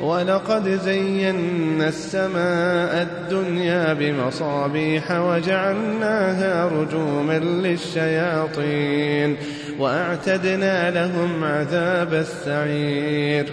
ولقد زينا السماء الدنيا بمصابيح وجعلناها رجوما للشياطين وأعتدنا لهم عذاب السعير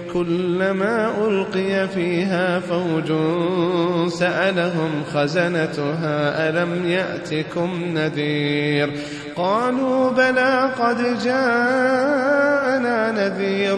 كلما ألقي فيها فوج سألهم خزنتها ألم يأتكم نذير؟ قالوا بلى قد جاءنا نذير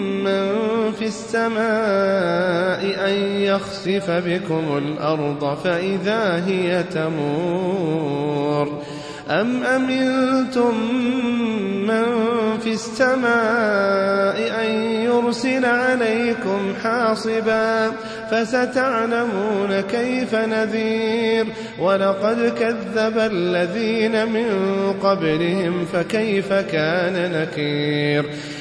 من في السماء أن يخسف بكم الأرض فإذا هي تمور. أم أمنتم من في السماء أن يرسل عليكم حاصبا فستعلمون كيف نذير. ولقد كذب الذين من قبلهم فكيف كان نكير.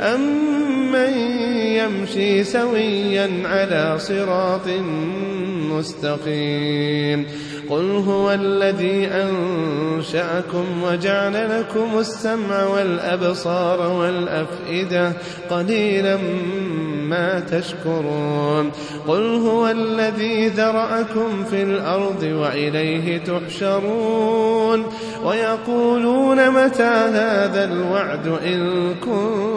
أمن يمشي سويا على صراط مستقيم قل هو الذي أنشأكم وجعل لكم السمع والأبصار والأفئدة قليلا ما تشكرون قل هو الذي ذرأكم في الأرض وإليه تحشرون ويقولون متى هذا الوعد إن كنتم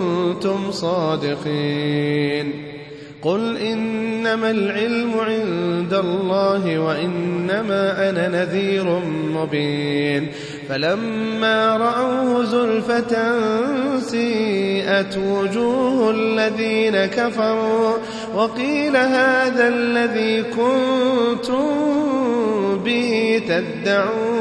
صادقين. قل إنما العلم عند الله وإنما أنا نذير مبين. فلما رأوه زلفة سيئت وجوه الذين كفروا وقيل هذا الذي كنتم به تدعون.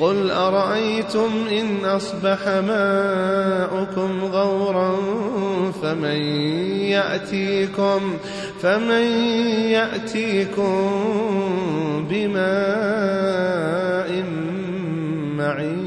قل أرأيتم إن أصبح ماؤكم غورا فمن يأتيكم فمن يأتيكم بماء معين